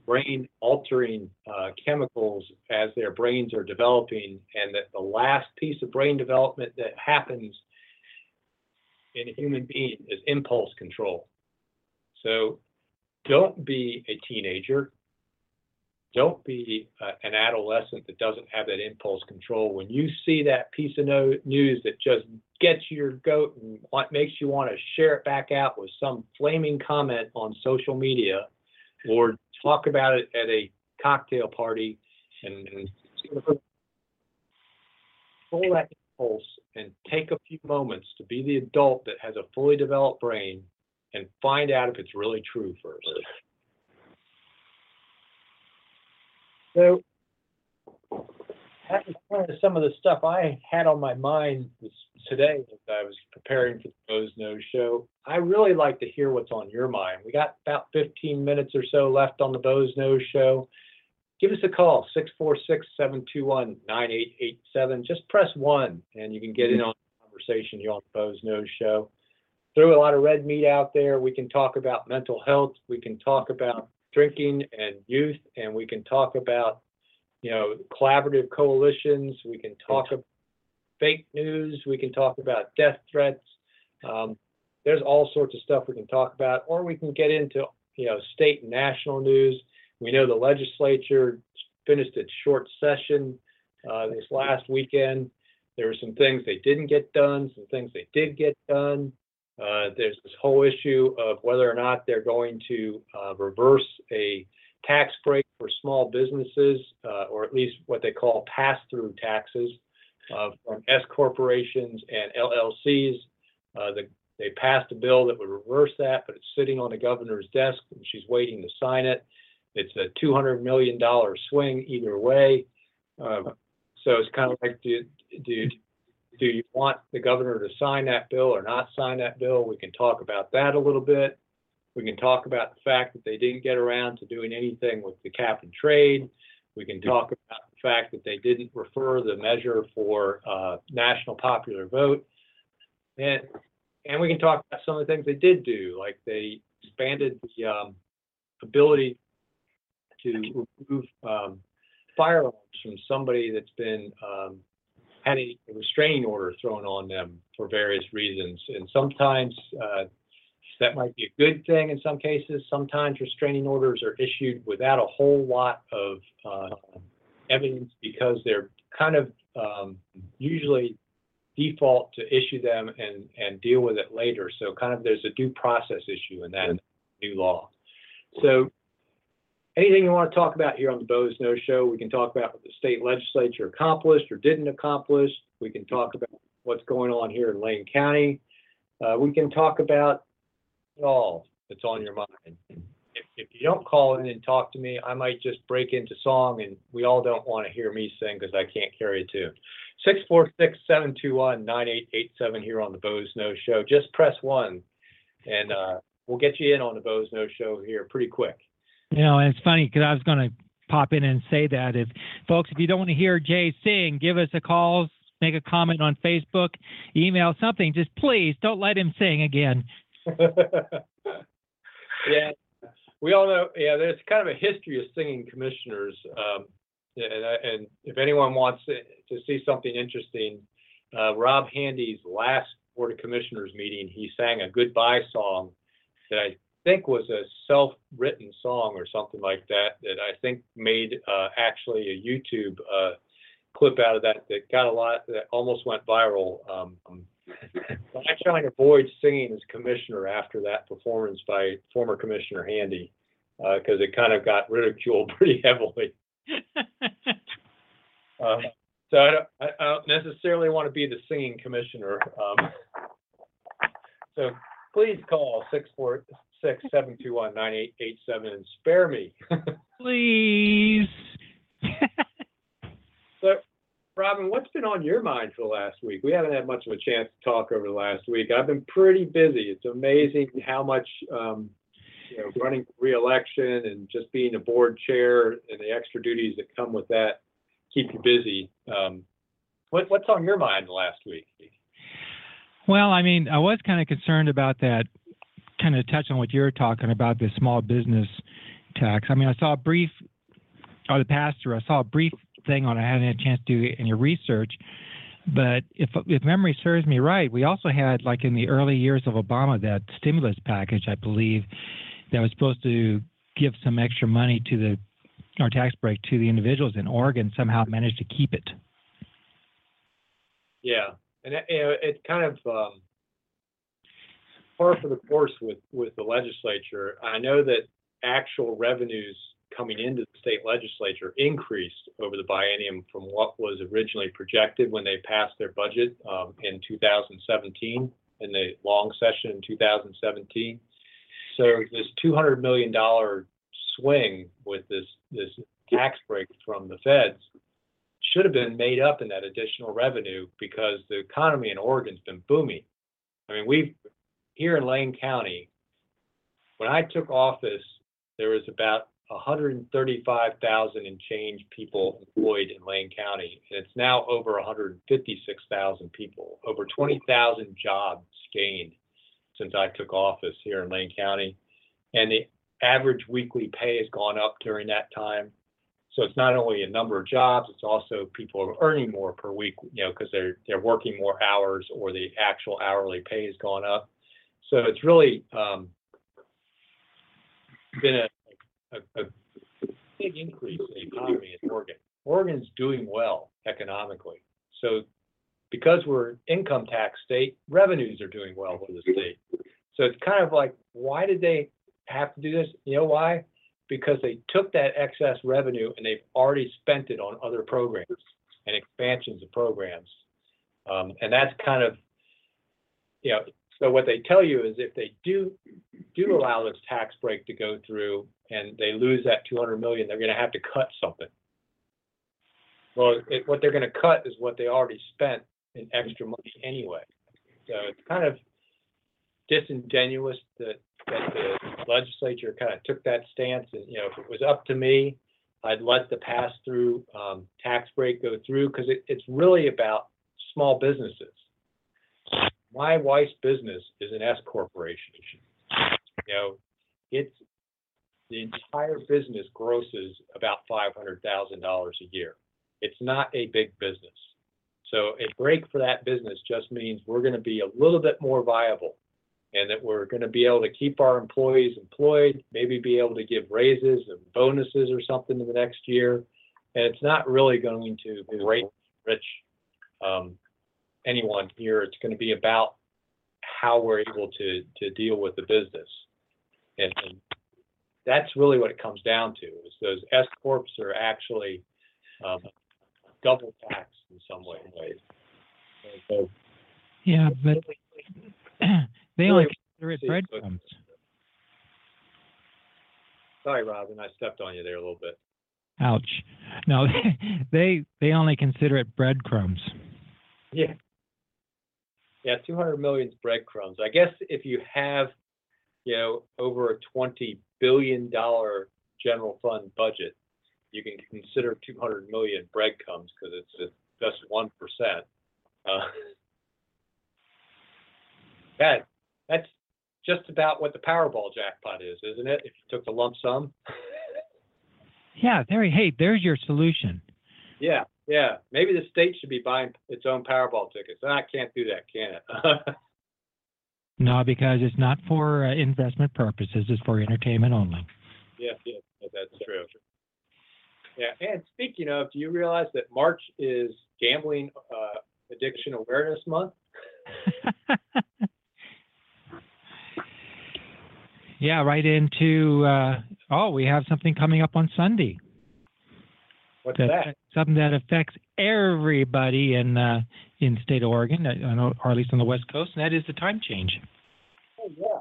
brain altering uh, chemicals as their brains are developing, and that the last piece of brain development that happens in a human being is impulse control. So don't be a teenager. Don't be uh, an adolescent that doesn't have that impulse control. When you see that piece of no- news that just gets your goat and makes you want to share it back out with some flaming comment on social media or talk about it at a cocktail party and, and pull that impulse and take a few moments to be the adult that has a fully developed brain and find out if it's really true first. So that was kind of some of the stuff I had on my mind today as I was preparing for the Boze Noze show. I really like to hear what's on your mind. We got about 15 minutes or so left on the Boze Noze show. Give us a call, 646-721-9887. Just press one and you can get in on the conversation here on the Boze Noze show threw a lot of red meat out there. We can talk about mental health. We can talk about drinking and youth, and we can talk about, you know, collaborative coalitions. We can talk about fake news. We can talk about death threats. Um, there's all sorts of stuff we can talk about, or we can get into, you know, state and national news. We know the legislature finished its short session uh, this last weekend. There were some things they didn't get done, some things they did get done. Uh, there's this whole issue of whether or not they're going to uh, reverse a tax break for small businesses, uh, or at least what they call pass-through taxes uh, from S corporations and LLCs. Uh, the, they passed a bill that would reverse that, but it's sitting on the governor's desk and she's waiting to sign it. It's a $200 million swing either way. Uh, so it's kind of like, do, do, do you want the governor to sign that bill or not sign that bill? We can talk about that a little bit. We can talk about the fact that they didn't get around to doing anything with the cap and trade. We can talk about the fact that they didn't refer the measure for uh, national popular vote. And, and we can talk about some of the things they did do, like they expanded the um, ability to remove um, firearms from somebody that's been um, had a restraining order thrown on them for various reasons. And sometimes uh, that might be a good thing in some cases. Sometimes restraining orders are issued without a whole lot of uh, evidence because they're kind of um, usually default to issue them and, and deal with it later. So kind of there's a due process issue in that new law. So anything you want to talk about here on the Boze Noze Show, we can talk about what the state legislature accomplished or didn't accomplish. We can talk about what's going on here in Lane County. Uh, we can talk about it all that's on your mind. If, if you don't call in and talk to me, I might just break into song, and we all don't want to hear me sing because I can't carry a tune. 646-721-9887 here on the Boze Noze Show. Just press one, and uh, we'll get you in on the Boze Noze Show here pretty quick. You know, and it's funny because I was going to pop in and say that if folks, if you don't want to hear Jay sing, give us a call, make a comment on Facebook, email something. Just please don't let him sing again. <laughs> yeah, we all know. Yeah, there's kind of a history of singing commissioners. Um, and, and, if anyone wants to, to see something interesting, uh, Rob Handy's last Board of Commissioners meeting, he sang a goodbye song that I think was a self-written song or something like that that I think made uh, actually a YouTube uh, clip out of that that got a lot that almost went viral. Um, I try to avoid singing as commissioner after that performance by former Commissioner Handy because uh, it kind of got ridiculed <laughs> pretty heavily. Uh, <laughs> so I don't, I don't, necessarily want to be the singing commissioner. Um, so please call six four six seven two one nine eight eight seven and spare me. <laughs> Please. <laughs> so, Robin, what's been on your mind for the last week? We haven't had much of a chance to talk over the last week. I've been pretty busy. It's amazing how much um, you know, running re-election and just being a board chair and the extra duties that come with that keep you busy. Um, what, what's on your mind last week? Well, I mean, I was kind of concerned about that kind of touch on what you're talking about, the small business tax. I mean, I saw a brief, or the pastor, I saw a brief thing on. I hadn't had a chance to do any research, but if if memory serves me right, we also had like in the early years of Obama that stimulus package, I believe, that was supposed to give some extra money to the or tax break to the individuals in Oregon. Somehow managed to keep it. Yeah, and it, it kind of um, par for the course with, with the legislature. I know that actual revenues coming into the state legislature increased over the biennium from what was originally projected when they passed their budget um, in 2017, in the long session in 2017. So this $200 million swing with this, this tax break from the feds should have been made up in that additional revenue because the economy in Oregon's been booming. I mean, we've here in Lane County, when I took office, there was about 135,000 and change people employed in Lane County. And it's now over 156,000 people, over 20,000 jobs gained since I took office here in Lane County. And the average weekly pay has gone up during that time. So it's not only a number of jobs, it's also people are earning more per week, you know, because they're they're working more hours or the actual hourly pay has gone up. So it's really um, been a, big increase in the economy in Oregon. Oregon's doing well economically. So because we're an income tax state, revenues are doing well for the state. So it's kind of like, why did they have to do this? You know why? Because they took that excess revenue and they've already spent it on other programs and expansions of programs. Um, and that's kind of, you know, so what they tell you is if they do do allow this tax break to go through and they lose that 200 million, they're going to have to cut something. Well, what they're going to cut is what they already spent in extra money anyway. So it's kind of disingenuous that, the legislature kind of took that stance. And, you know, if it was up to me, I'd let the pass-through um, tax break go through because it, it's really about small businesses. My wife's business is an S corporation. You know, it's the entire business grosses about five hundred thousand dollars a year. It's not a big business. So a break for that business just means we're going to be a little bit more viable and that we're going to be able to keep our employees employed, maybe be able to give raises and bonuses or something in the next year. And it's not really going to rate rich um, anyone here. It's going to be about how we're able to to deal with the business, and, and that's really what it comes down to. Is those S corps are actually um, double taxed in some way- ways. So Yeah, but they only consider it breadcrumbs. sorry, Robin, I stepped on you there a little bit. Ouch. No, <laughs> they they only consider it breadcrumbs. Yeah. Yeah, two hundred million's breadcrumbs. I guess if you have, you know, over a twenty billion dollar general fund budget, you can consider two hundred million breadcrumbs because it's it's just one percent. Uh, that that's just about what the Powerball jackpot is, isn't it? If you took the lump sum. Yeah, there. Hey, there's your solution. Yeah, yeah. Maybe the state should be buying its own Powerball tickets. I can't do that, can it? <laughs> No, because it's not for uh, investment purposes. It's for entertainment only. Yeah, yeah, yeah, that's true. Yeah, and speaking of, do you realize that March is Gambling uh, Addiction Awareness Month? <laughs> yeah, right into. Uh, oh, we have something coming up on Sunday. What's that- that? Something that affects everybody in uh, in the state of Oregon, uh, I know, or at least on the West Coast, and that is the time change. Oh, yeah.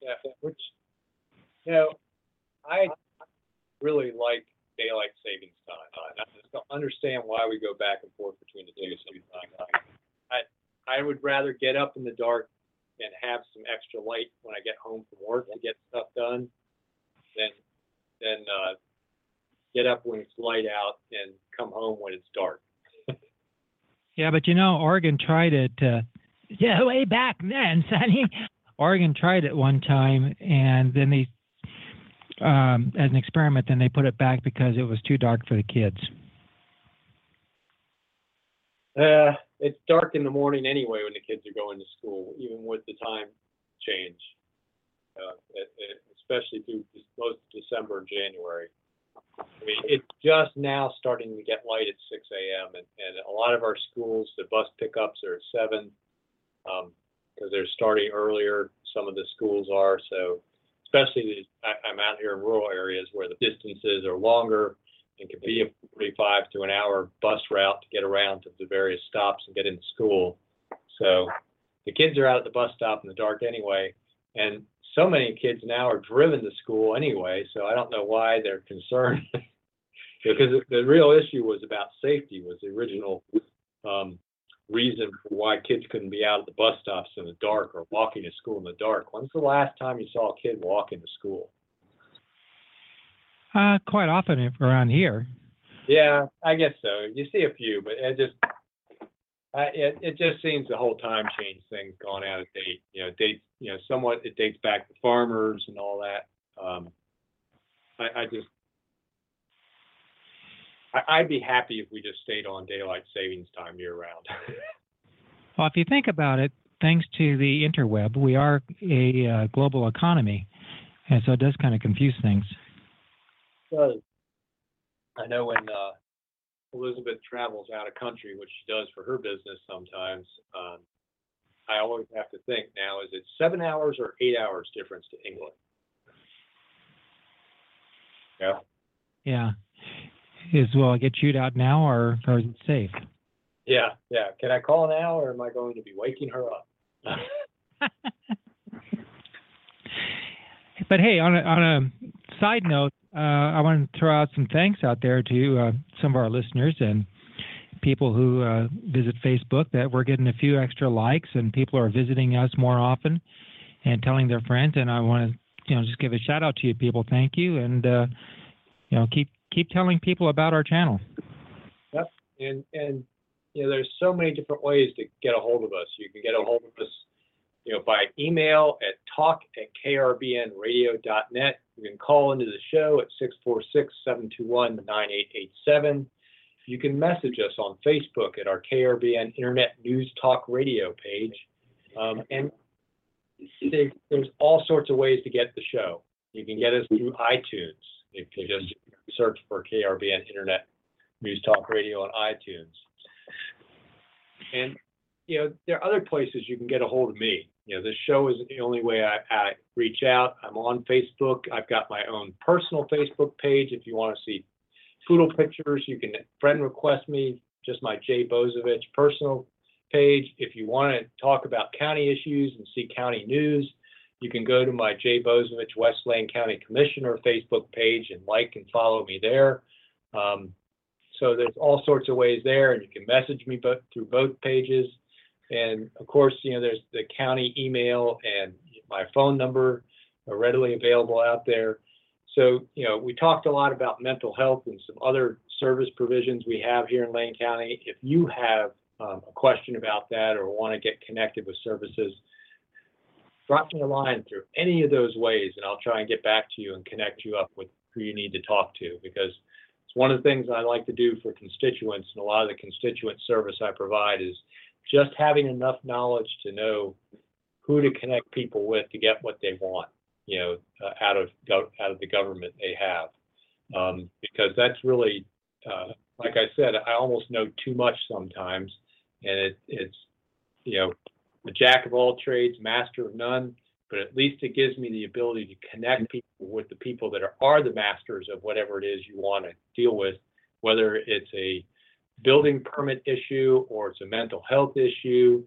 Yeah, which, you know, I really like daylight savings time. I just don't understand why we go back and forth between the two. I, I would rather get up in the dark and have some extra light when I get home from work to get stuff done than, than, uh, get up when it's light out and come home when it's dark. Yeah, but you know, Oregon tried it. Uh, yeah, way back then, <laughs> Sonny. Oregon tried it one time, and then they, um, as an experiment, then they put it back because it was too dark for the kids. Uh, it's dark in the morning anyway when the kids are going to school, even with the time change. Uh, it, it, especially through most of December and January. I mean, it's just now starting to get light at six AM and, and a lot of our schools, the bus pickups are at seven. Um, cause they're starting earlier, some of the schools are, so especially these, I, I'm out here in rural areas where the distances are longer and could be a forty-five to an hour bus route to get around to the various stops and get into school. So the kids are out at the bus stop in the dark anyway, and so many kids now are driven to school anyway, so I don't know why they're concerned. <laughs> Because the- real issue was about safety was the original, um, reason for why kids couldn't be out at the bus stops in the dark or walking to school in the dark. When's the last time you saw a kid walking to school? Uh, quite often around here. Yeah, I guess so. You see a few, but it just, it, it just seems the whole time change thing's gone out of date. You know, dates, you know, somewhat it dates back to farmers and all that. Um, I, I just, I, I'd be happy if we just stayed on daylight savings time year round. <laughs> Well, if you think about it, thanks to the interweb, we are a uh, global economy, and so it does kind of confuse things. does. I know when uh, Elizabeth travels out of country, which she does for her business sometimes, um, I always have to think now, is it seven hours or eight hours difference to England? Yeah. Yeah. Is will I get chewed out now, or, or is it safe? Yeah, yeah. Can I call now or am I going to be waking her up? <laughs> But hey, on a, on a side note, uh, I want to throw out some thanks out there to uh, some of our listeners and people who uh, visit Facebook. That we're getting a few extra likes and people are visiting us more often and telling their friends. And I want to, you know, just give a shout out to you people. Thank you, and uh, you know, keep keep telling people about our channel. Yep, and, and, you know, there's so many different ways to get a hold of us. You can get a hold of us, you know, by email at talk at krbnradio.net. You can call into the show at 646-721-9887. You can message us on Facebook at our KRBN Internet News Talk Radio page. Um, and there's all sorts of ways to get the show. You can get us through iTunes. If you just search for KRBN Internet News Talk Radio on iTunes. And, you know, there are other places you can get a hold of me. You know, this show isn't the only way I, I reach out. I'm on Facebook. I've got my own personal Facebook page. If you want to see poodle pictures, you can friend request me, just my Jay Bozievich personal page. If you want to talk about county issues and see county news, you can go to my Jay Bozievich West Lane County Commissioner Facebook page and like and follow me there. Um, so there's all sorts of ways there, and you can message me both through both pages. And of course, you know, there's the county email and my phone number are readily available out there. So, you know, we talked a lot about mental health and some other service provisions we have here in Lane County. If you have um, a question about that or want to get connected with services, drop me a line through any of those ways, and I'll try and get back to you and connect you up with who you need to talk to because it's one of the things I like to do for constituents and a lot of the constituent service I provide is just having enough knowledge to know who to connect people with to get what they want, you know, uh, out of gov- out of the government they have, um, because that's really, uh, like I said, I almost know too much sometimes, and it, it's, you know, a jack of all trades, master of none. But at least it gives me the ability to connect people with the people that are, are the masters of whatever it is you want to deal with, whether it's a building permit issue or it's a mental health issue.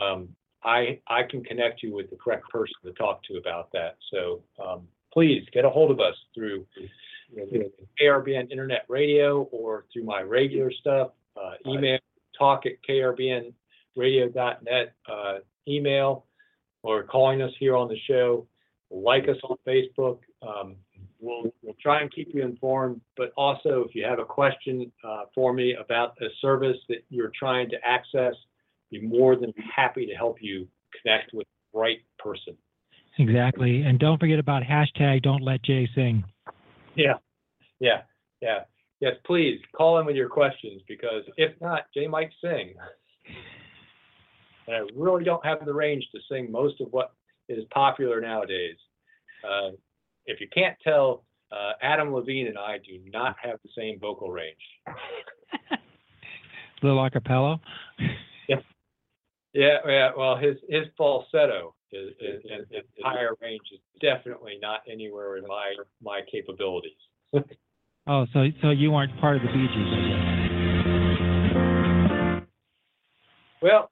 Um, I, I can connect you with the correct person to talk to about that. So um, please get a hold of us through you know, KRBN Internet Radio or through my regular stuff. Uh, email talk at krbnradio.net uh, email or calling us here on the show. Like us on Facebook. Um, we'll, we'll try and keep you informed, but also if you have a question uh, for me about a service that you're trying to access, be more than happy to help you connect with the right person. Exactly. And don't forget about hashtag don't let Jay sing. Yeah, yeah, yeah. Yes, please call in with your questions because if not, Jay might sing. And I really don't have the range to sing most of what is popular nowadays. Uh, if you can't tell, uh, Adam Levine and I do not have the same vocal range. <laughs> Little acapella. Yeah, yeah. Well, his his falsetto is, is, is, is higher range is definitely not anywhere in my my capabilities. <laughs> Oh, so so you aren't part of the Bee Gees, Well,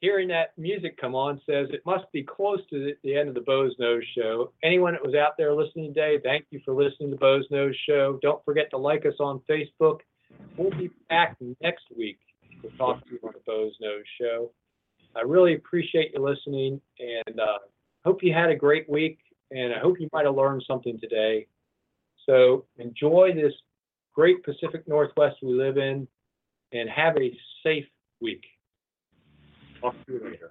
hearing that music come on says it must be close to the, the end of the Boze Noze Show. Anyone that was out there listening today, thank you for listening to Boze Noze Show. Don't forget to like us on Facebook. We'll be back next week to talk to you on the Boze Noze Show. I really appreciate you listening and uh, hope you had a great week. And I hope you might have learned something today. So enjoy this great Pacific Northwest we live in and have a safe week. Talk to you later.